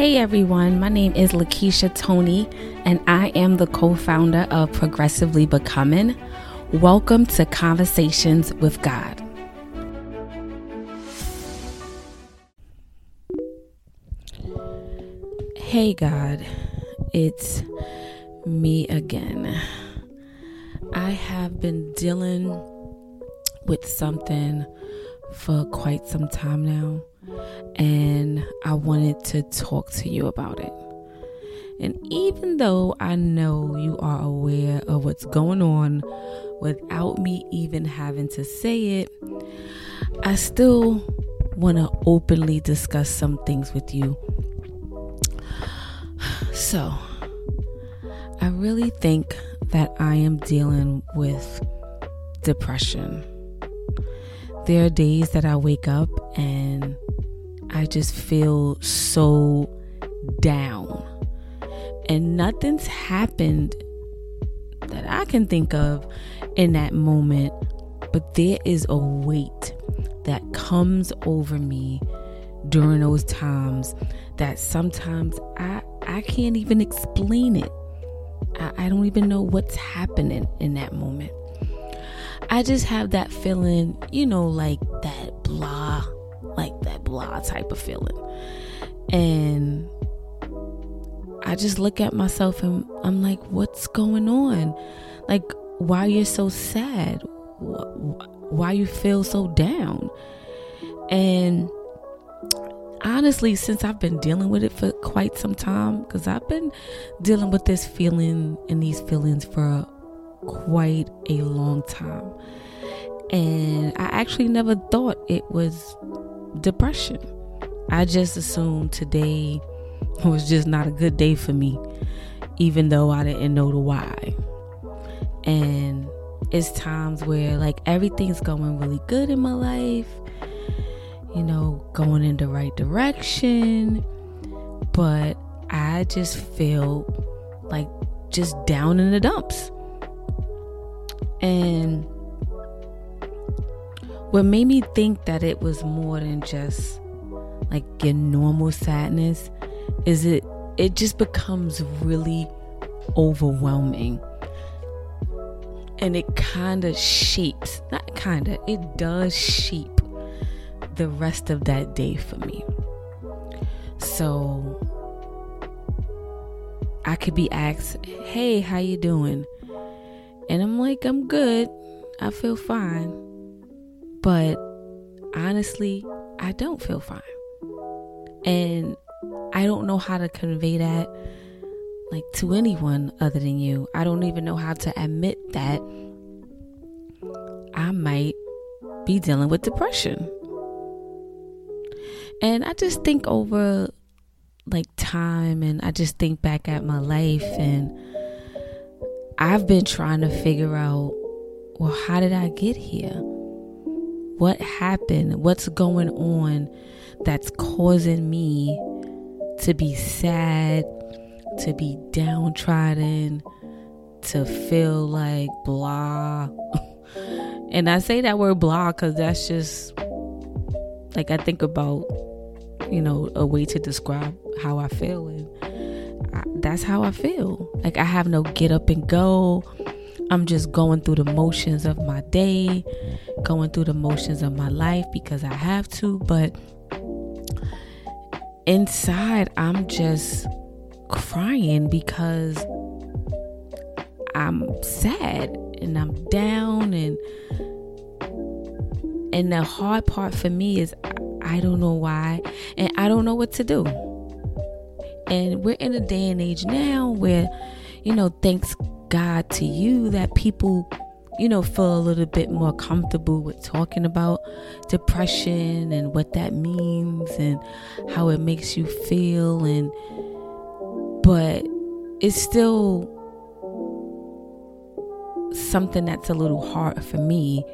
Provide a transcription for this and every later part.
Hey everyone, my name is Lakeisha Tony, and I am the co founder of Progressively Becoming. Welcome to Conversations with God. Hey God, it's me again. I have been dealing with something for quite some time now and I wanted to talk to you about it. And even though I know you are aware of what's going on without me even having to say it, I still want to openly discuss some things with you. So, I really think that I am dealing with depression. There are days that I wake up and I just feel so down. And nothing's happened that I can think of in that moment, but there is a weight that comes over me during those times that sometimes I I can't even explain it. I, I don't even know what's happening in that moment. I just have that feeling, you know, like that blah like that blah type of feeling. And I just look at myself and I'm like, what's going on? Like, why you're so sad? Why you feel so down? And honestly, since I've been dealing with it for quite some time, because I've been dealing with this feeling and these feelings for quite a long time. And I actually never thought it was depression. I just assumed today was just not a good day for me, even though I didn't know the why. And it's times where like everything's going really good in my life, you know, going in the right direction, but I just feel like just down in the dumps. And what made me think that it was more than just like your normal sadness is it it just becomes really overwhelming. And it kind of shapes not kind of it does shape the rest of that day for me. So i could be asked hey how you doing and i'm like i'm good i feel fine but honestly, I don't feel fine. And I don't know how to convey that like to anyone other than you. I don't even know how to admit that I might be dealing with depression. And I just think over like time and I just think back at my life and I've been trying to figure out well, how did I get here? What happened? What's going on that's causing me to be sad, to be downtrodden, to feel like blah? and I say that word blah because that's just like I think about, you know, a way to describe how I feel. And that's how I feel. Like I have no get up and go. I'm just going through the motions of my day, going through the motions of my life because I have to, but inside I'm just crying because I'm sad and I'm down and and the hard part for me is I don't know why and I don't know what to do. And we're in a day and age now where you know thanks God to you that people, you know, feel a little bit more comfortable with talking about depression and what that means and how it makes you feel and but it's still something that's a little hard for me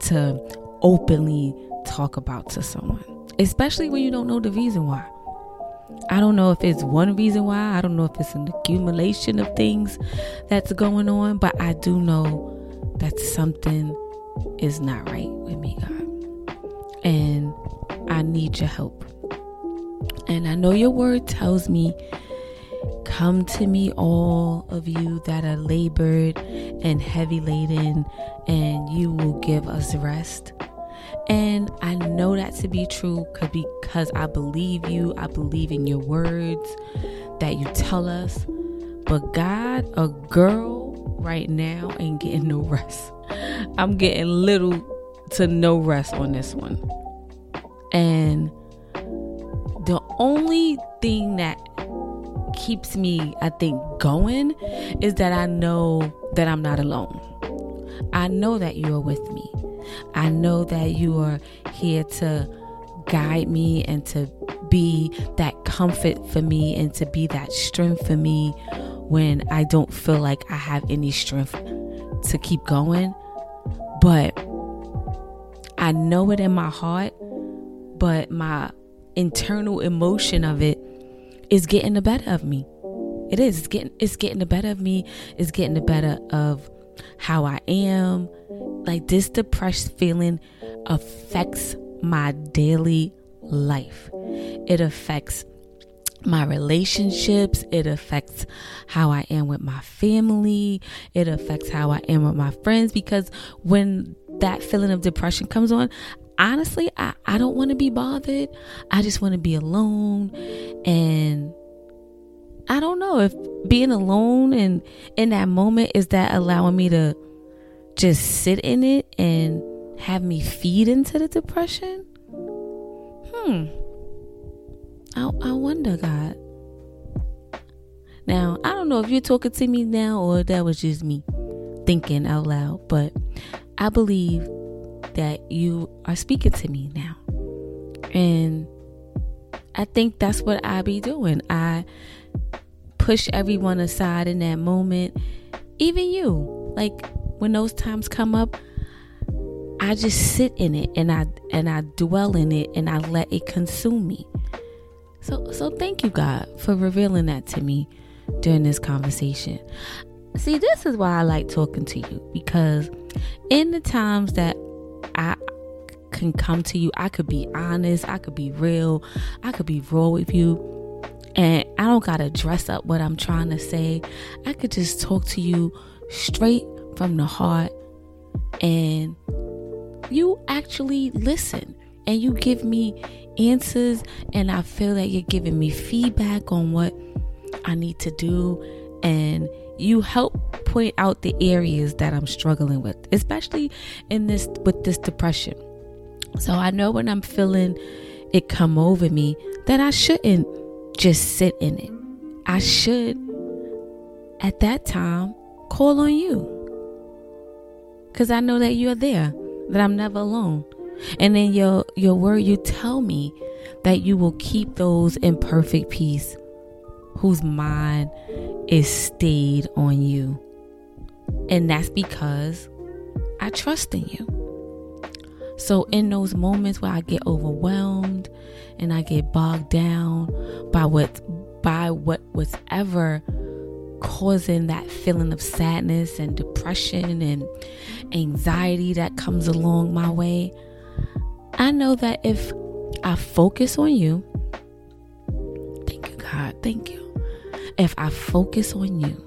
to openly talk about to someone, especially when you don't know the reason why. I don't know if it's one reason why. I don't know if it's an accumulation of things that's going on, but I do know that something is not right with me, God. And I need your help. And I know your word tells me, Come to me, all of you that are labored and heavy laden, and you will give us rest. And I know that to be true because I believe you. I believe in your words that you tell us. But God, a girl right now ain't getting no rest. I'm getting little to no rest on this one. And the only thing that keeps me, I think, going is that I know that I'm not alone. I know that you are with me. I know that you are here to guide me and to be that comfort for me and to be that strength for me when I don't feel like I have any strength to keep going. But I know it in my heart, but my internal emotion of it is getting the better of me. It is. It's getting it's getting the better of me. It's getting the better of how I am. Like this depressed feeling affects my daily life. It affects my relationships. It affects how I am with my family. It affects how I am with my friends because when that feeling of depression comes on, honestly, I, I don't want to be bothered. I just want to be alone. And I don't know if being alone and in that moment is that allowing me to just sit in it and have me feed into the depression? Hmm. I, I wonder, God. Now, I don't know if you're talking to me now or that was just me thinking out loud, but I believe that you are speaking to me now. And I think that's what I be doing. I push everyone aside in that moment, even you. Like when those times come up, I just sit in it and I and I dwell in it and I let it consume me. So so thank you God for revealing that to me during this conversation. See, this is why I like talking to you because in the times that I can come to you, I could be honest, I could be real, I could be raw with you. And I don't got to dress up what I'm trying to say. I could just talk to you straight from the heart and you actually listen and you give me answers and I feel that you're giving me feedback on what I need to do and you help point out the areas that I'm struggling with, especially in this with this depression. So I know when I'm feeling it come over me that I shouldn't just sit in it. I should at that time call on you. Cuz I know that you're there, that I'm never alone. And in your your word you tell me that you will keep those in perfect peace whose mind is stayed on you. And that's because I trust in you. So, in those moments where I get overwhelmed and I get bogged down by what by what was ever causing that feeling of sadness and depression and anxiety that comes along my way, I know that if I focus on you, thank you, God, thank you. If I focus on you,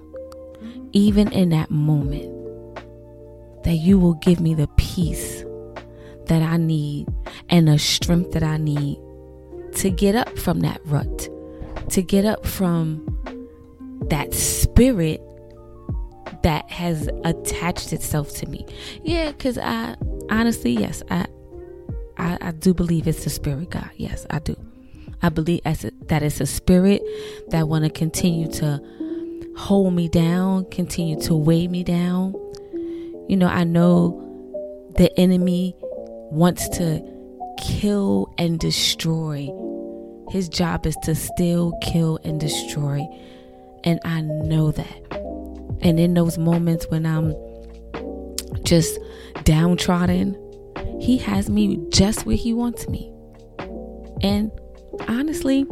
even in that moment, that you will give me the peace that I need and the strength that I need to get up from that rut, to get up from that spirit that has attached itself to me. Yeah, because I honestly, yes, I, I, I do believe it's the spirit God. Yes, I do. I believe as a, that it's a spirit that want to continue to hold me down, continue to weigh me down. You know, I know the enemy wants to kill and destroy. His job is to still kill, and destroy. And I know that. And in those moments when I'm just downtrodden, he has me just where he wants me. And honestly,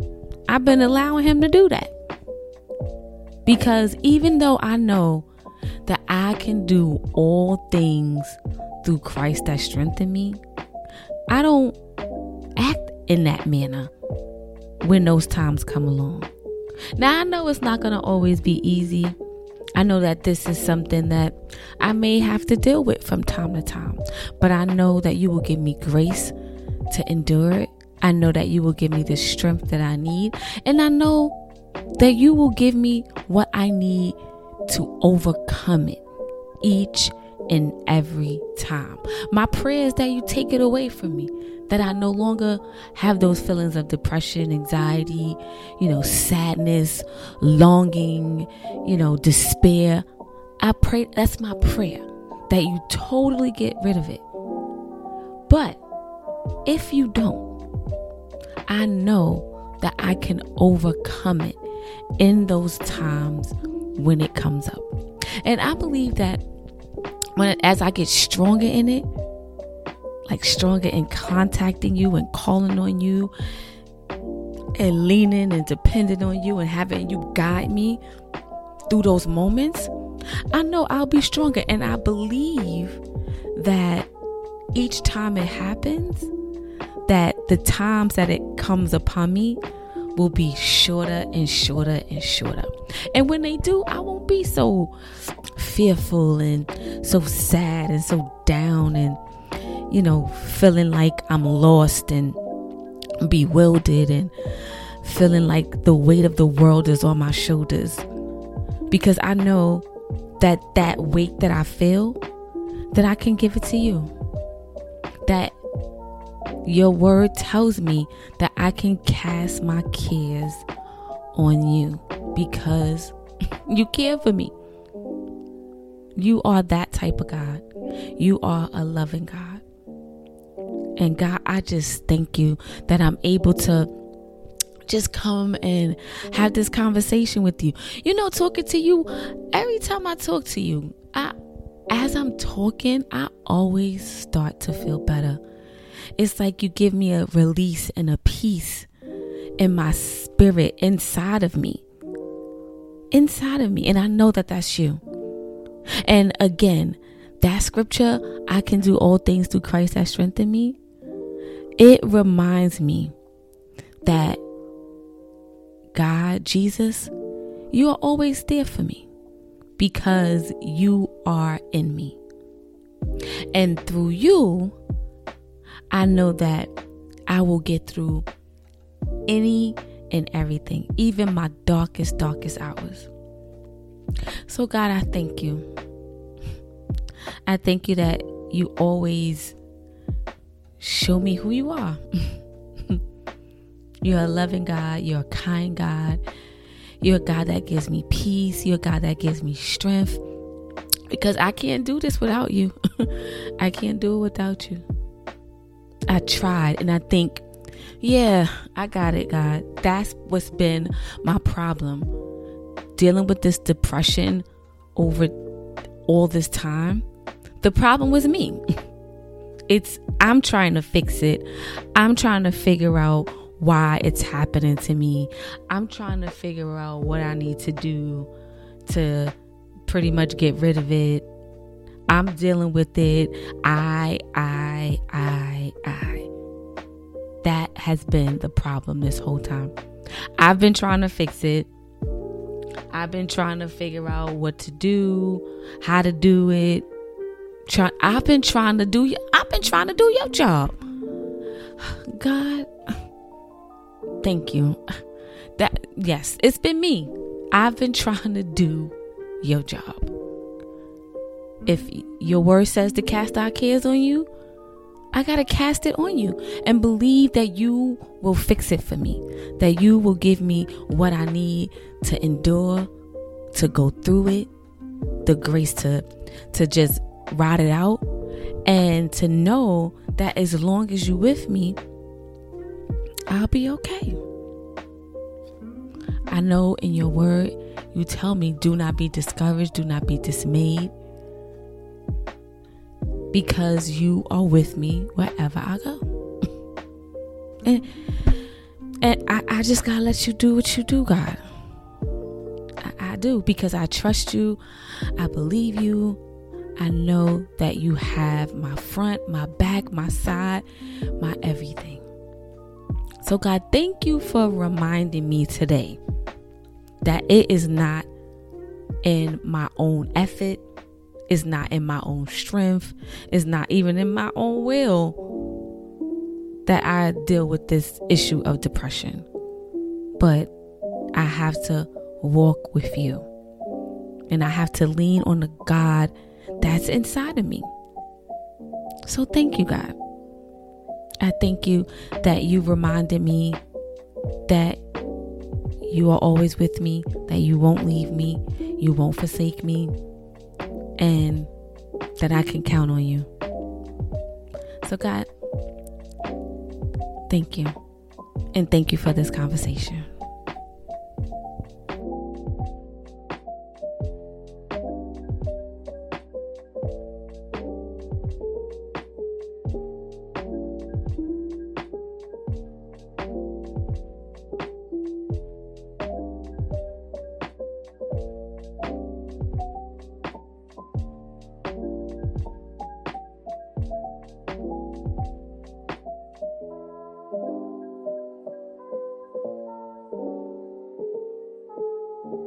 I've been allowing him to do that. Because even though I know that I can do all things through Christ that strengthen me, I don't act in that manner when those times come along. Now, I know it's not going to always be easy. I know that this is something that I may have to deal with from time to time, but I know that you will give me grace to endure it. I know that you will give me the strength that I need, and I know that you will give me what I need to overcome it each and every time. My prayer is that you take it away from me, that I no longer have those feelings of depression, anxiety, you know, sadness, longing, you know, despair. I pray, that's my prayer, that you totally get rid of it. But if you don't, I know that I can overcome it in those times when it comes up. And I believe that when as I get stronger in it, like stronger in contacting you and calling on you and leaning and depending on you and having you guide me through those moments, I know I'll be stronger. And I believe that each time it happens, that the times that it comes upon me will be shorter and shorter and shorter. And when they do, I won't be so fearful and so sad and so down and, you know, feeling like I'm lost and bewildered and feeling like the weight of the world is on my shoulders. Because I know that that weight that I feel, that I can give it to you. That your word tells me that I can cast my cares on you because you care for me. You are that type of God. You are a loving God. And God, I just thank you that I'm able to just come and have this conversation with you. You know, talking to you, every time I talk to you, I as I'm talking, I always start to feel better. It's like you give me a release and a peace in my spirit inside of me. Inside of me. And I know that that's you. And again, that scripture, I can do all things through Christ that strengthen me. It reminds me that God, Jesus, you are always there for me because you are in me. And through you, I know that I will get through any and everything, even my darkest, darkest hours. So, God, I thank you. I thank you that you always show me who you are. you're a loving God, you're a kind God, you're a God that gives me peace, you're a God that gives me strength. Because I can't do this without you. I can't do it without you. I tried and I think, yeah, I got it, God. That's what's been my problem. Dealing with this depression over all this time. The problem was me. It's I'm trying to fix it. I'm trying to figure out why it's happening to me. I'm trying to figure out what I need to do to pretty much get rid of it I'm dealing with it. I, I, I, I. That has been the problem this whole time. I've been trying to fix it. I've been trying to figure out what to do, how to do it. Try, I've been trying to do. I've been trying to do your job. God, thank you. That yes, it's been me. I've been trying to do your job. If your word says to cast our cares on you, I got to cast it on you and believe that you will fix it for me, that you will give me what I need to endure, to go through it, the grace to to just ride it out and to know that as long as you with me, I'll be okay. I know in your word you tell me do not be discouraged, do not be dismayed because you are with me wherever I go. and and I, I just gotta let you do what you do, God. I, I do because I trust you, I believe you. I know that you have my front, my back, my side, my everything. So, God, thank you for reminding me today that it is not in my own effort, it's not in my own strength, it's not even in my own will that I deal with this issue of depression. But I have to walk with you. And I have to lean on the God that's inside of me. So thank you, God. I thank you that you reminded me that you are always with me, that you won't leave me, you won't forsake me, and that I can count on you. So, God, thank you. And thank you for this conversation.